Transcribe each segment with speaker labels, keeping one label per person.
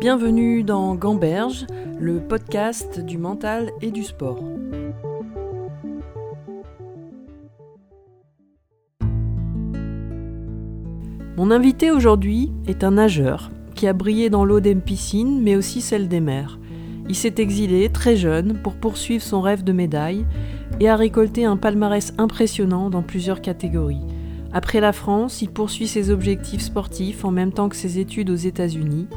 Speaker 1: Bienvenue dans Gamberge, le podcast du mental et du sport. Mon invité aujourd'hui est un nageur qui a brillé dans l'eau des piscines mais aussi celle des mers. Il s'est exilé très jeune pour poursuivre son rêve de médaille et a récolté un palmarès impressionnant dans plusieurs catégories. Après la France, il poursuit ses objectifs sportifs en même temps que ses études aux États-Unis.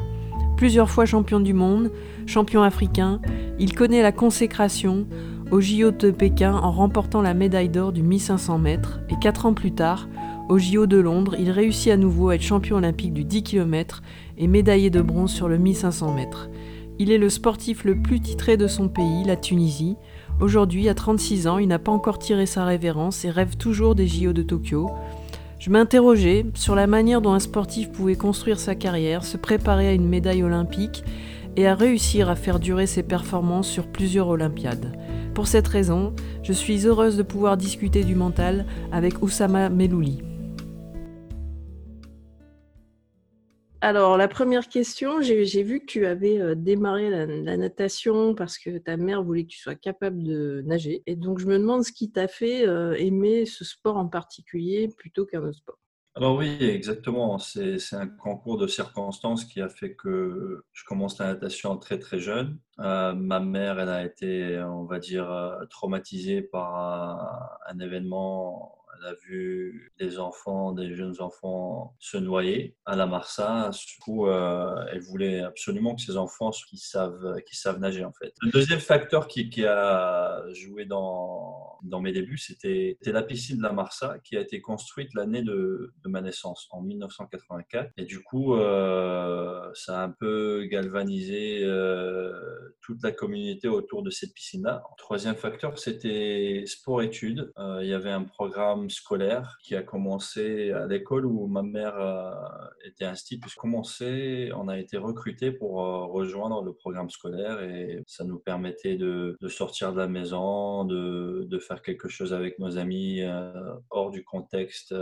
Speaker 1: Plusieurs fois champion du monde, champion africain, il connaît la consécration au JO de Pékin en remportant la médaille d'or du 1500 mètres et quatre ans plus tard, au JO de Londres, il réussit à nouveau à être champion olympique du 10 km et médaillé de bronze sur le 1500 mètres. Il est le sportif le plus titré de son pays, la Tunisie. Aujourd'hui, à 36 ans, il n'a pas encore tiré sa révérence et rêve toujours des JO de Tokyo. Je m'interrogeais sur la manière dont un sportif pouvait construire sa carrière, se préparer à une médaille olympique et à réussir à faire durer ses performances sur plusieurs Olympiades. Pour cette raison, je suis heureuse de pouvoir discuter du mental avec Oussama Melouli. Alors, la première question, j'ai vu que tu avais euh, démarré la, natation parce que ta mère voulait que tu sois capable de nager. Et donc, je me demande ce qui t'a fait euh, aimer ce sport en particulier plutôt qu'un autre sport.
Speaker 2: Alors oui, exactement. C'est un concours de circonstances qui a fait que je commence la natation très très jeune. Euh, ma mère, elle a été, on va dire, traumatisée par un événement elle a vu des enfants, des jeunes enfants se noyer à la Marsa. Du coup, euh, elle voulait absolument que ces enfants qui savent, qui savent nager en fait. Le deuxième facteur qui a joué dans, dans mes débuts, c'était la piscine de la Marsa qui a été construite l'année de, ma naissance, en 1984. Et du coup, euh, ça a un peu galvanisé euh, toute la communauté autour de cette piscine-là. Troisième facteur, c'était sport-études. il y avait un programme scolaire qui a commencé à l'école où ma mère euh, était institut. Commencé, on a été recruté pour euh, rejoindre le programme scolaire et ça nous permettait de, sortir de la maison, de, de, faire quelque chose avec nos amis euh, hors du contexte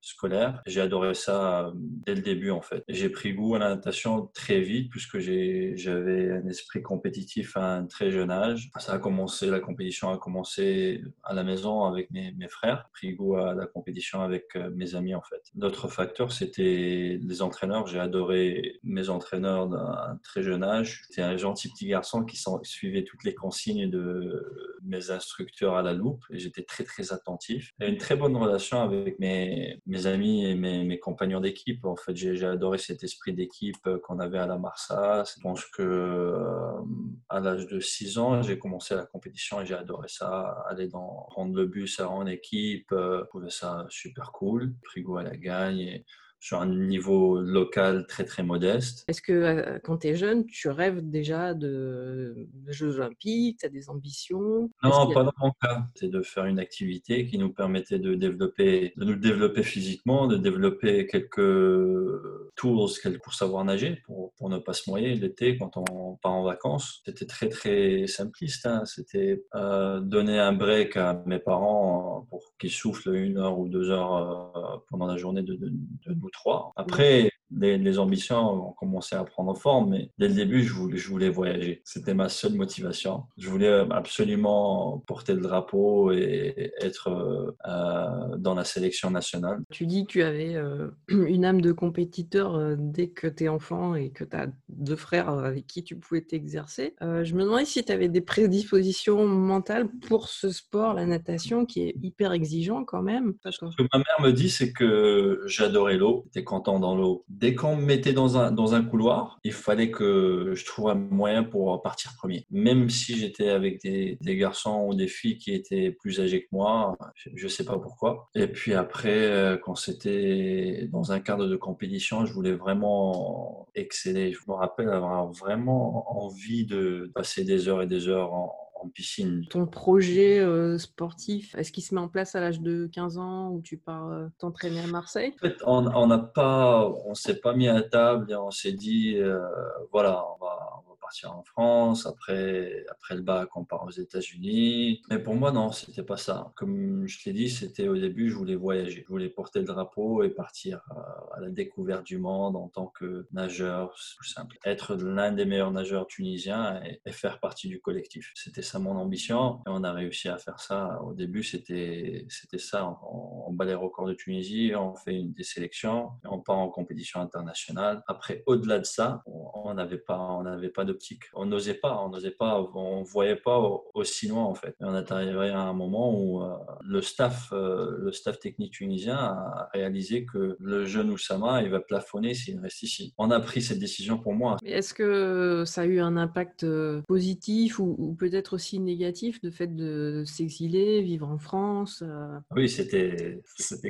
Speaker 2: scolaire. J'ai adoré ça dès le début en fait. J'ai pris goût à la natation très vite puisque j'avais un esprit compétitif à un très jeune âge. Ça a commencé, la compétition a commencé à la maison avec mes, mes frères. Pris goût à la compétition avec euh, mes amis en fait. D'autres facteurs, c'était les entraîneurs. J'ai adoré mes entraîneurs d'un très jeune âge. C'était un gentil petit garçon qui suivait toutes les consignes de mes instructeurs à la loupe et j'étais très très attentif. J'ai une très bonne relation avec mes, mes amis et mes, mes compagnons d'équipe. En fait, j'ai adoré cet esprit d'équipe qu'on avait à la Marsa. Je pense que euh, à l'âge de 6 ans, j'ai commencé la compétition et j'ai adoré ça. Aller dans prendre le bus en équipe, euh, trouvais ça super cool. Frigo à la gagne. Sur un niveau local très très modeste.
Speaker 1: Est-ce que euh, quand tu es jeune, tu rêves déjà de, Jeux olympiques, tu as des ambitions?
Speaker 2: Non, pas dans mon cas. C'est de faire une activité qui nous permettait de développer, de nous développer physiquement, de développer quelques tools pour savoir nager, pour, pour ne pas se noyer l'été quand on part en vacances. C'était très très simpliste. Hein. C'était euh, donner un break à mes parents pour qu'ils soufflent une heure ou deux heures euh, pendant la journée de, de, de nous trois. Après, les, ambitions ont commencé à prendre forme, mais dès le début, je voulais, je voulais voyager. C'était ma seule motivation. Je voulais absolument porter le drapeau et être euh, dans la sélection nationale.
Speaker 1: Tu dis que tu avais euh, une âme de compétiteur euh, dès que tu es enfant et que tu as deux frères avec qui tu pouvais t'exercer. je me demandais si tu avais des prédispositions mentales pour ce sport, la natation, qui est hyper exigeant quand même.
Speaker 2: Ce que ma mère me dit, c'est que j'adorais l'eau, j'étais content dans l'eau dès qu'on me mettait dans un, dans un couloir, il fallait que je trouve un moyen pour partir premier. Même si j'étais avec des, des, garçons ou des filles qui étaient plus âgés que moi, je ne sais pas pourquoi. Et puis après, euh, quand c'était dans un cadre de compétition, je voulais vraiment exceller. Je me rappelle avoir vraiment envie de passer des heures et des heures en, piscine.
Speaker 1: Ton projet euh, sportif, est-ce qu'il se met en place à l'âge de 15 ans où tu pars euh, t'entraîner à Marseille?
Speaker 2: En fait, on n'a pas, on s'est pas mis à table et on s'est dit, euh, voilà, on va, partir en France. Après, après le bac, on part aux États-Unis. Mais pour moi, non, c'était pas ça. Comme je l'ai dit, c'était au début, je voulais voyager. Je voulais porter le drapeau et partir à la découverte du monde en tant que nageur, tout simple. Être l'un des meilleurs nageurs tunisiens et, faire partie du collectif. C'était ça mon ambition et on a réussi à faire ça. Au début, c'était ça. On, on bat les records de Tunisie, on fait une, des sélections, on part en compétition internationale. Après, au-delà de ça, on n'avait pas on n'avait pas d'optique. On n'osait pas, on n'osait pas, on voyait pas aussi loin en fait. Et on est arrivé à un moment où euh, le staff euh, le staff technique tunisien a réalisé que le jeune Oussama, il va plafonner s'il reste ici. On a pris cette décision pour moi.
Speaker 1: Est-ce que ça a eu un impact euh, positif ou, peut-être aussi négatif, de fait de s'exiler, vivre en France euh?
Speaker 2: Oui, c'était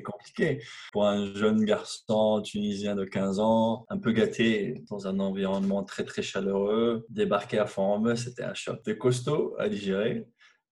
Speaker 2: compliqué. Pour un jeune garçon tunisien de 15 ans, un peu gâté dans un environnement très très chaleureux, débarquer à fond c'était un choc. C'était costaud à digérer.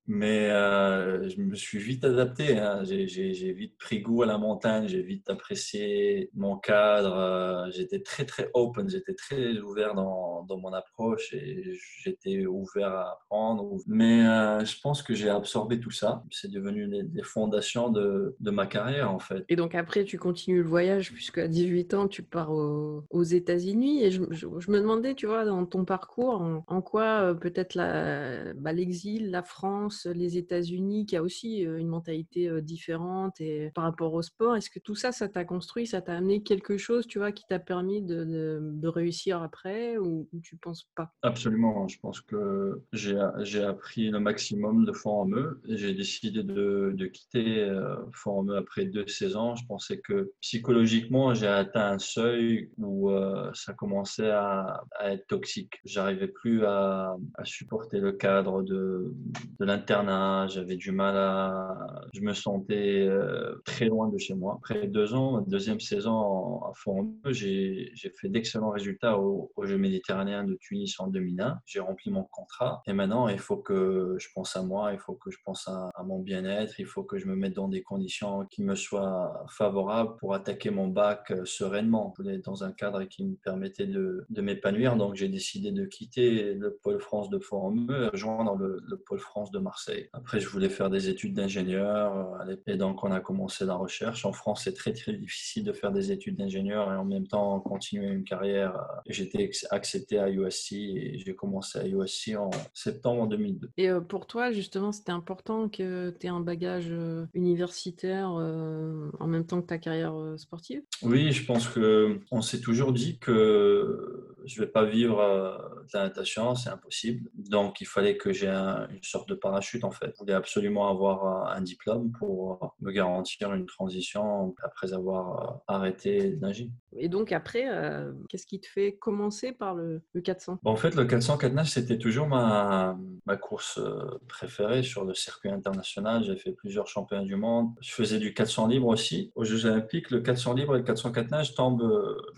Speaker 2: Mais euh, je me suis vite adapté. Hein. J'ai vite pris goût à la montagne, j'ai vite apprécié mon cadre. Euh, j'étais très, très open, j'étais très ouvert dans, dans, mon approche et j'étais ouvert à apprendre. Mais euh, je pense que j'ai absorbé tout ça. C'est devenu les, fondations de, de, ma carrière, en fait.
Speaker 1: Et donc après, tu continues le voyage, puisque à 18 ans, tu pars aux États-Unis. Et je, je, me demandais, tu vois, dans ton parcours, en, quoi peut-être bah, l'exil, la France, les États-Unis, qui a aussi une mentalité différente et par rapport au sport. Est-ce que tout ça, ça t'a construit, ça t'a amené quelque chose, tu vois, qui t'a permis de, réussir après ou, tu penses pas?
Speaker 2: Absolument. Je pense que j'ai appris le maximum de Formeux. J'ai décidé de, de quitter Formeux après deux saisons. Je pensais que psychologiquement, j'ai atteint un seuil où ça commençait à, être toxique. J'arrivais plus à, supporter le cadre de, de l'intérieur j'avais du mal à. Je me sentais euh, très loin de chez moi. Après deux ans, deuxième saison à fond, j'ai fait d'excellents résultats aux, Jeux méditerranéens de Tunis en 2001. J'ai rempli mon contrat et maintenant il faut que je pense à moi, il faut que je pense à, mon bien-être, il faut que je me mette dans des conditions qui me soient favorables pour attaquer mon bac euh, sereinement. Je voulais être dans un cadre qui me permettait de, m'épanouir, donc j'ai décidé de quitter le pôle France de Fort-en-Meu et rejoindre le, le pôle France de Marseille. Après, je voulais faire des études d'ingénieur euh, et donc on a commencé la recherche. En France, c'est très très difficile de faire des études d'ingénieur et en même temps continuer une carrière. Euh, j'étais accepté à USC et j'ai commencé à USC en septembre 2002.
Speaker 1: Et euh, pour toi, justement, c'était important que tu aies un bagage universitaire en même temps que ta carrière sportive?
Speaker 2: Oui, je pense que on s'est toujours dit que je vais pas vivre de la natation, c'est impossible. Donc il fallait que j'ai une sorte de parachute en fait. Je voulais absolument avoir un diplôme pour me garantir une transition après avoir euh, arrêté de nager.
Speaker 1: Et donc après, euh, qu'est-ce qui te fait commencer par le, 400
Speaker 2: En fait, le 400 4 nage, c'était toujours ma, ma course euh, préférée sur le circuit international. J'ai fait plusieurs championnats du monde. Je faisais du 400 libre aussi. Aux Jeux Olympiques, le 400 libre et le 404 nage tombent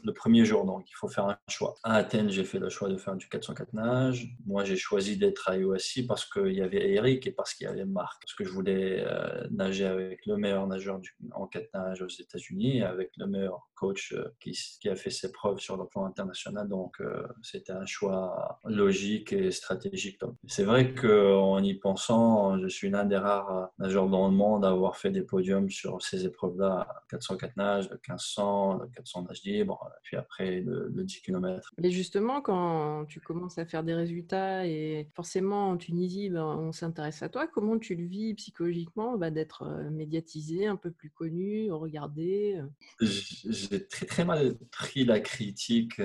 Speaker 2: le premier jour, donc il faut faire un choix. Athènes, j'ai fait le choix de faire du 404 nage. Moi, j'ai choisi d'être à USC parce qu'il y avait Eric et parce qu'il y avait Marc. Parce que je voulais euh, nager avec le meilleur nageur en quatre nage aux États-Unis, avec le meilleur coach euh, qui, a fait ses preuves sur le plan international. Donc, euh, c'était un choix logique et stratégique. C'est vrai qu'en y pensant, je suis l'un des rares nageurs dans le monde à avoir fait des podiums sur ces épreuves-là 404 nages, le 1500, le 400 nage libre, puis après le 10 km.
Speaker 1: Mais justement, quand tu commences à faire des résultats et forcément en Tunisie, ben, on s'intéresse à toi. Comment tu le vis psychologiquement bah, d'être médiatisé, un peu plus connu, regardé
Speaker 2: J'ai très très mal pris la critique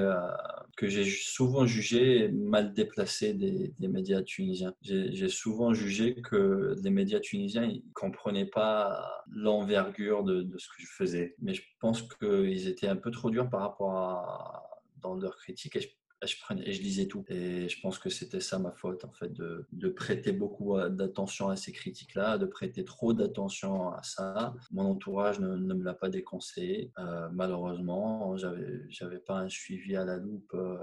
Speaker 2: que j'ai souvent jugé mal déplacée des, médias tunisiens. J'ai souvent jugé que les médias tunisiens ne comprenaient pas l'envergure de, de, ce que je faisais. Mais je pense qu'ils étaient un peu trop durs par rapport à dans leurs critiques et je et je lisais tout. Et je pense que c'était ça ma faute, en fait, de, prêter beaucoup d'attention à ces critiques-là, de prêter trop d'attention à ça. Mon entourage ne, ne me l'a pas déconseillé. Euh, malheureusement, j'avais, j'avais pas un suivi à la loupe euh,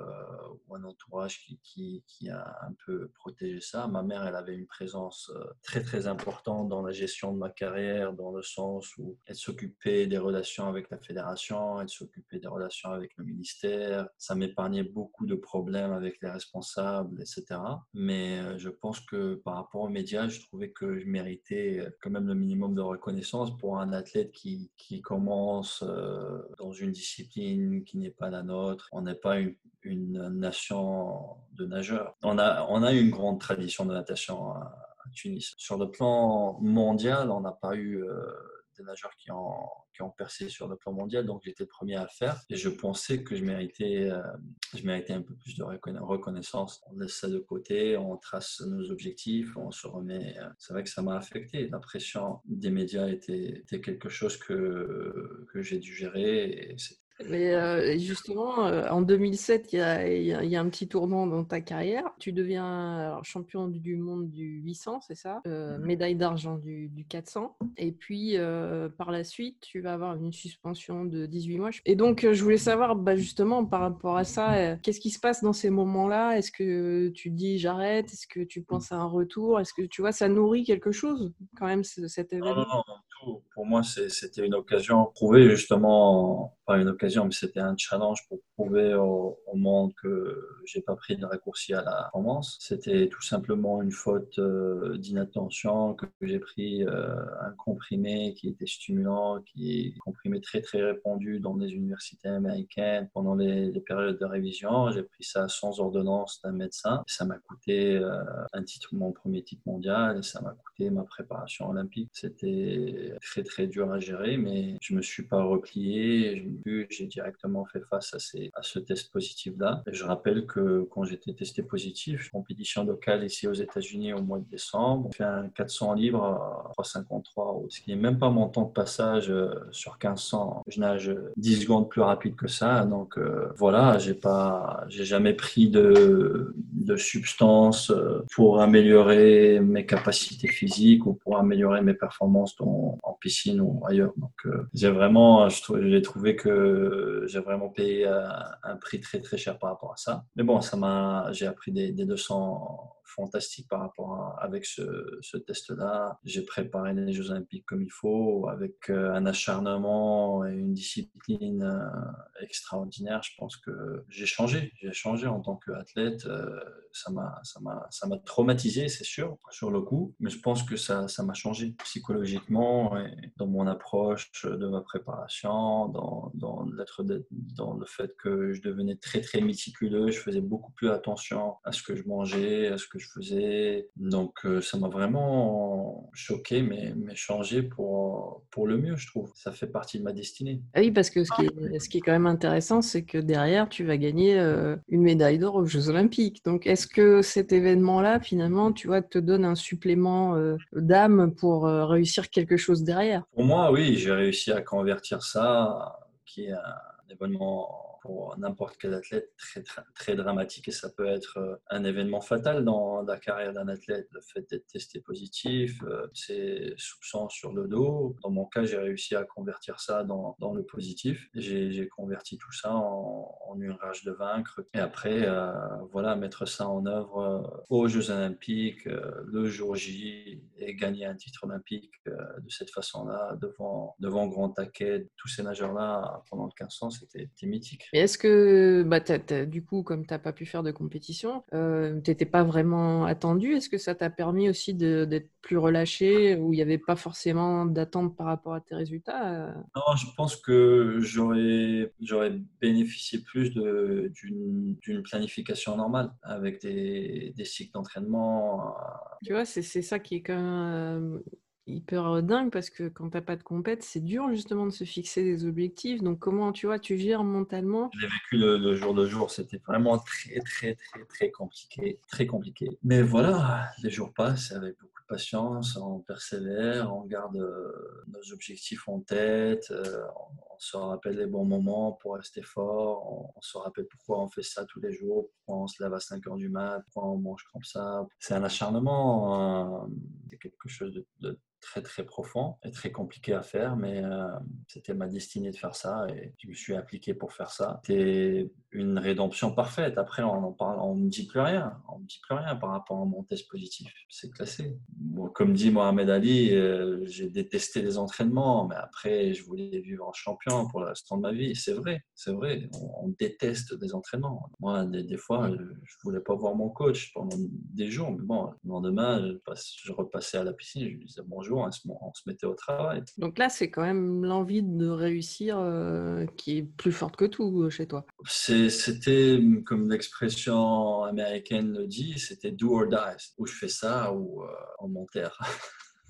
Speaker 2: ou un entourage qui, qui, qui, a un peu protégé ça. Ma mère, elle avait une présence euh, très, très importante dans la gestion de ma carrière, dans le sens où elle s'occupait des relations avec la fédération, elle s'occupait des relations avec le ministère. Ça m'épargnait beaucoup de problèmes avec les responsables, etc. Mais euh, je pense que par rapport aux médias, je trouvais que je méritais euh, quand même le minimum de reconnaissance pour un athlète qui, commence dans une discipline qui n'est pas la nôtre. On n'est pas une, une, nation de nageurs. On a, on a une grande tradition de natation à, Tunis. Sur le plan mondial, on n'a pas eu des nageurs qui ont, qui ont percé sur le plan mondial, donc j'étais le premier à le faire. Et je pensais que je méritais, euh, je méritais un peu plus de reconnaissance. On laisse ça de côté, on trace nos objectifs, on se remet. Euh, c'est vrai que ça m'a affecté. La pression des médias était, était quelque chose que, que j'ai dû gérer. Et
Speaker 1: mais euh, justement, euh, en 2007, il y, a, un petit tournant dans ta carrière. Tu deviens champion du monde du 800, c'est ça? Euh, mmh. Médaille d'argent du, 400. Et puis, par la suite, tu vas avoir une suspension de 18 mois. Et donc, je voulais savoir, bah, justement, par rapport à ça, qu'est-ce qui se passe dans ces moments-là? Est-ce que tu dis j'arrête? Est-ce que tu penses à un retour? Est-ce que tu vois, ça nourrit quelque chose, quand même, cet événement?
Speaker 2: Pour moi, c'était une occasion de prouver justement, pas une occasion, mais c'était un challenge pour prouver au, monde que j'ai pas pris de raccourci à la performance. C'était tout simplement une faute euh, d'inattention, que j'ai pris euh, un comprimé qui était stimulant, qui est comprimé très très répandu dans les universités américaines pendant les, périodes de révision. J'ai pris ça sans ordonnance d'un médecin. Ça m'a coûté euh, un titre, mon premier titre mondial, et ça m'a coûté ma préparation olympique. C'était très très dur à gérer, mais je me suis pas replié. J'ai directement fait face à, ces, à ce test positif-là. Je rappelle que quand j'étais testé positif, compétition locale ici aux États-Unis au mois de décembre, j'ai fait un 400 livres à 3,53, ce qui n'est même pas mon temps de passage euh, sur 1500. Je nage 10 secondes plus rapide que ça, donc euh, voilà, j'ai pas, j'ai jamais pris de, de substance euh, pour améliorer mes capacités physiques ou pour améliorer mes performances dans, en piscine ou ailleurs. Donc, euh, j'ai vraiment, j'ai trouvé que j'ai vraiment payé un, prix très très cher par rapport à ça. Mais bon, ça m'a, j'ai appris des, des leçons fantastique par rapport à, avec ce, test-là. J'ai préparé les Jeux Olympiques comme il faut, avec euh, un acharnement et une discipline euh, extraordinaire. Je pense que j'ai changé. J'ai changé en tant qu'athlète. Euh, ça m'a, traumatisé, c'est sûr, sur le coup, mais je pense que ça, ça m'a changé psychologiquement et dans mon approche de ma préparation, dans, dans, dans le fait que je devenais très très méticuleux. Je faisais beaucoup plus attention à ce que je mangeais, à ce que je faisais. Donc euh, ça m'a vraiment choqué, mais, mais changé pour, pour le mieux, je trouve. Ça fait partie de ma destinée.
Speaker 1: Ah oui, parce que ce qui est, ce qui est quand même intéressant, c'est que derrière, tu vas gagner euh, une médaille d'or aux Jeux Olympiques. Donc est-ce que cet événement-là, finalement, tu vois, te donne un supplément euh, d'âme pour réussir quelque chose derrière?
Speaker 2: Pour moi, oui, j'ai réussi à convertir ça, qui est un événement pour n'importe quel athlète très, très, dramatique et ça peut être euh, un événement fatal dans la carrière d'un athlète. Le fait d'être testé positif, euh, soupçons sur le dos. Dans mon cas, j'ai réussi à convertir ça dans, dans le positif. J'ai converti tout ça en, une rage de vaincre et après, euh, voilà, mettre ça en œuvre aux Jeux Olympiques, le jour J et gagner un titre olympique de cette façon-là devant, devant grand taquet. Tous ces nageurs-là pendant le 1500, c'était mythique
Speaker 1: est-ce que, bah, du coup, comme tu n'as pas pu faire de compétition, euh, tu n'étais pas vraiment attendu Est-ce que ça t'a permis aussi d'être plus relâché, où il n'y avait pas forcément d'attente par rapport à tes résultats euh?
Speaker 2: Non, je pense que j'aurais bénéficié plus d'une planification normale, avec des, des cycles d'entraînement.
Speaker 1: Tu vois, c'est ça qui est quand même hyper dingue parce que quand t'as pas de compète, c'est dur justement de se fixer des objectifs. Donc comment tu vois, tu gères mentalement?
Speaker 2: Je l'ai vécu le, jour de jour, c'était vraiment très très très très compliqué, très compliqué. Mais voilà, les jours passent avec beaucoup de patience, on persévère, on garde nos objectifs en tête, on, se rappelle les bons moments pour rester fort, on, se rappelle pourquoi on fait ça tous les jours, pourquoi on se lève à 5 heures du mat, pourquoi on mange comme ça. C'est un acharnement, hein. c'est quelque chose de très très profond et très compliqué à faire, mais euh, c'était ma destinée de faire ça et je me suis appliqué pour faire ça. Une rédemption parfaite. Après, on ne me dit plus rien. On me dit plus rien par rapport à mon test positif. C'est classé. comme dit Mohamed Ali, euh, j'ai détesté les entraînements, mais après, je voulais vivre en champion pour le restant de ma vie. C'est vrai, c'est vrai. On, déteste des entraînements. Moi, des, fois, je, ne voulais pas voir mon coach pendant des jours, mais bon, le lendemain, je, repassais à la piscine, je lui disais bonjour, on se, on se mettait au travail.
Speaker 1: Donc là, c'est quand même l'envie de réussir euh, qui est plus forte que tout euh, chez toi.
Speaker 2: C'était, comme l'expression américaine le dit, c'était do or die. Ou je fais ça ou euh, on m'enterre.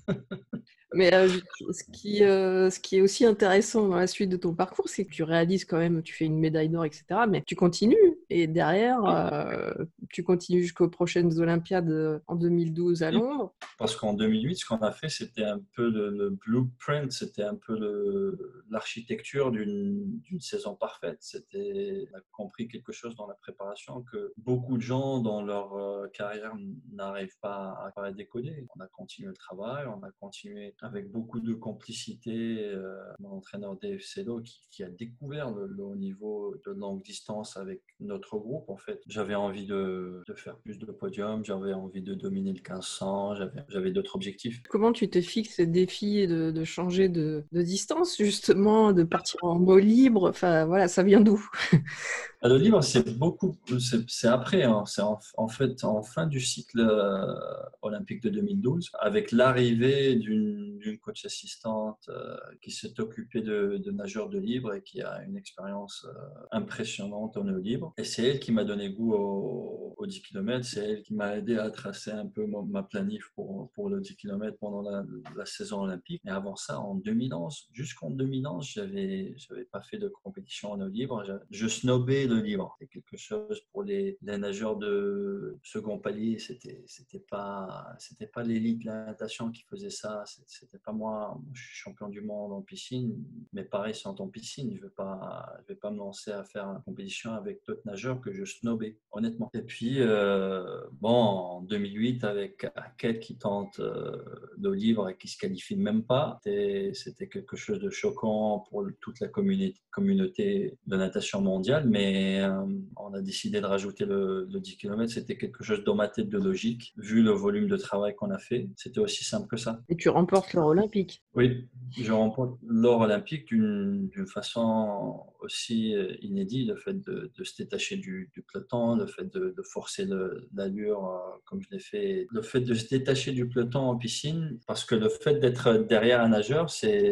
Speaker 1: Mais euh, ce, qui, euh, ce qui est aussi intéressant dans la suite de ton parcours, c'est que tu réalises quand même, tu fais une médaille d'or, etc. Mais tu continues. Et derrière, euh, tu continues jusqu'aux prochaines Olympiades en 2012 à Londres.
Speaker 2: Parce qu'en 2008, ce qu'on a fait, c'était un peu le, blueprint, c'était un peu l'architecture d'une saison parfaite. C'était, on a compris quelque chose dans la préparation que beaucoup de gens dans leur carrière n'arrivent pas à, à décoder. On a continué le travail, on a continué avec beaucoup de complicité. Euh, mon entraîneur Dave Cedo qui, a découvert le, haut niveau de longue distance avec notre groupe. En fait, j'avais envie de, faire plus de podiums, j'avais envie de dominer le 1500, j'avais d'autres objectifs.
Speaker 1: Comment tu te fixes ce défi de, de changer de, de, distance, justement, de partir en mot libre? Enfin, voilà, ça vient d'où?
Speaker 2: Ah, Le libre, c'est beaucoup, c'est après, hein. c'est en, fait en fin du cycle euh, olympique de 2012, avec l'arrivée d'une d'une coach assistante euh, qui s'est occupée de, nageurs de libre et qui a une expérience euh, impressionnante en eau libre. Et c'est elle qui m'a donné goût aux 10 km, c'est elle qui m'a aidé à tracer un peu ma planif pour, pour le 10 km pendant la, saison olympique. Et avant ça, en 2011, jusqu'en 2011, j'avais j'avais pas fait de compétition en eau libre. Je, snobais le libre. C'était quelque chose pour les, les nageurs de second palier. C'était c'était pas c'était pas l'élite de la natation qui faisait ça c'était pas moi. Je suis champion du monde en piscine, mais pareil, c'est en piscine. Je vais pas, je vais pas me lancer à faire une compétition avec d'autres nageurs que je snobais, honnêtement. Et puis, euh, bon, en 2008, avec Aket qui tente euh, de livre et qui se qualifie même pas, c'était quelque chose de choquant pour toute la communauté, communauté de natation mondiale, mais euh, on a décidé de rajouter le, le 10 km. C'était quelque chose dans ma tête de logique, vu le volume de travail qu'on a fait. C'était aussi simple que ça.
Speaker 1: Et tu remportes olympique.
Speaker 2: Oui, je remporte l'or olympique d'une façon aussi euh, inédite, le fait de, se détacher du, peloton, le fait de, forcer l'allure euh, comme je l'ai fait, le fait de se détacher du peloton en piscine, parce que le fait d'être derrière un nageur, c'est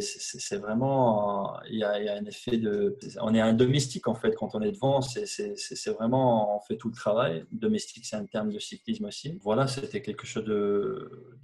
Speaker 2: vraiment, il y, a, il y, a, un effet de, on est un domestique en fait quand on est devant, c'est vraiment, on fait tout le travail. Domestique, c'est un terme de cyclisme aussi. Voilà, c'était quelque chose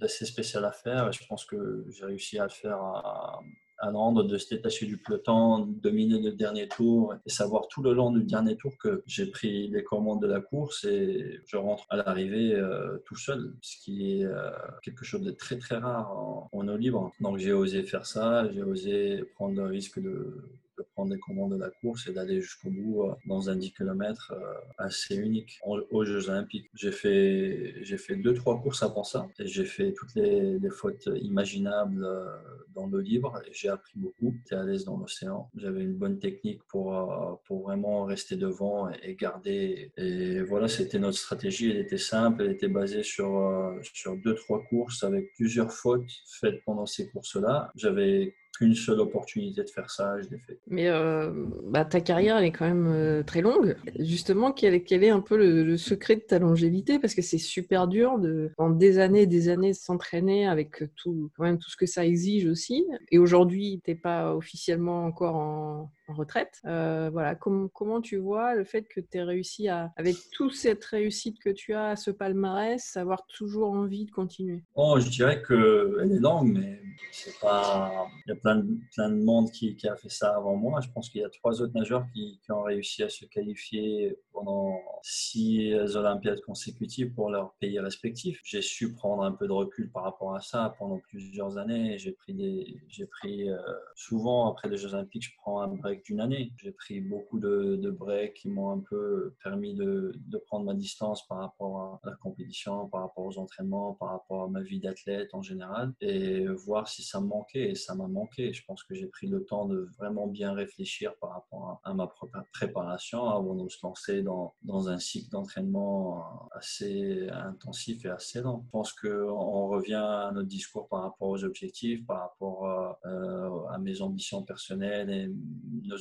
Speaker 2: d'assez spécial à faire. Je pense que j'ai réussi à faire à, à de se détacher du peloton, dominer le dernier tour et savoir tout le long du dernier tour que j'ai pris les commandes de la course et je rentre à l'arrivée euh, tout seul, ce qui est euh, quelque chose de très très rare en, en eau libre. Donc j'ai osé faire ça, j'ai osé prendre le risque de de prendre les commandes de la course et d'aller jusqu'au bout euh, dans un 10 km euh, assez unique aux Jeux Olympiques. J'ai fait, j'ai fait deux, trois courses avant ça et j'ai fait toutes les, fautes imaginables euh, dans le libre et j'ai appris beaucoup. J'étais à l'aise dans l'océan. J'avais une bonne technique pour, pour vraiment rester devant et, garder. Et voilà, c'était notre stratégie. Elle était simple. Elle était basée sur, sur deux, trois courses avec plusieurs fautes faites pendant ces courses-là. J'avais qu'une seule opportunité de faire ça, je l'ai fait.
Speaker 1: Mais euh, bah, ta carrière, elle est quand même euh, très longue. Justement, quel, quel est un peu le, secret de ta longévité? Parce que c'est super dur de, pendant des années et des années, s'entraîner avec tout, quand même tout ce que ça exige aussi. Et aujourd'hui, tu n'es pas officiellement encore en, retraite. Euh, voilà, comment, tu vois le fait que tu aies réussi à, avec toute cette réussite que tu as ce palmarès, avoir toujours envie de continuer?
Speaker 2: Oh, je dirais qu'elle est longue, mais c'est pas. Il y a plein de, plein de monde qui, a fait ça avant moi. Je pense qu'il y a trois autres nageurs qui, ont réussi à se qualifier pendant six Olympiades consécutives pour leur pays respectif. J'ai su prendre un peu de recul par rapport à ça pendant plusieurs années. J'ai pris des, j'ai pris euh, souvent après les Jeux Olympiques, je prends un break d'une année. J'ai pris beaucoup de, breaks qui m'ont un peu permis de, prendre ma distance par rapport à la compétition, par rapport aux entraînements, par rapport à ma vie d'athlète en général et voir si ça me manquait. Et ça m'a manqué. Je pense que j'ai pris le temps de vraiment bien réfléchir par rapport à, ma propre préparation avant de se lancer dans, un cycle d'entraînement assez intensif et assez lent. Je pense qu'on revient à notre discours par rapport aux objectifs, par rapport euh, à mes ambitions personnelles et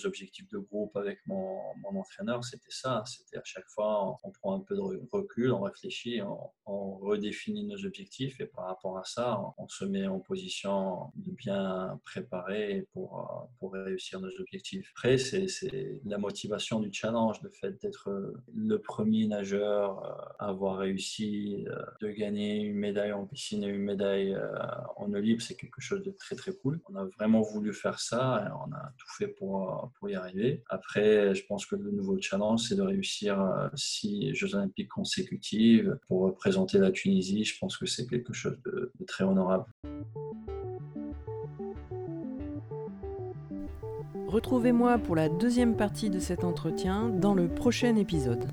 Speaker 2: objectifs de groupe avec mon, mon entraîneur. C'était ça. C'était à chaque fois, on, prend un peu de recul, on réfléchit, on, redéfinit nos objectifs et par rapport à ça, on, se met en position de bien préparer pour, pour réussir nos objectifs. Après, c'est la motivation du challenge, le fait d'être le premier nageur à avoir réussi euh, de gagner une médaille en piscine et une médaille euh, en eau libre, c'est quelque chose de très très cool. On a vraiment voulu faire ça et on a tout fait pour, pour y arriver. Après, je pense que le nouveau challenge, c'est de réussir euh, six Jeux olympiques consécutifs pour représenter la Tunisie. Je pense que c'est quelque chose de très honorable.
Speaker 1: Retrouvez-moi pour la deuxième partie de cet entretien dans le prochain épisode.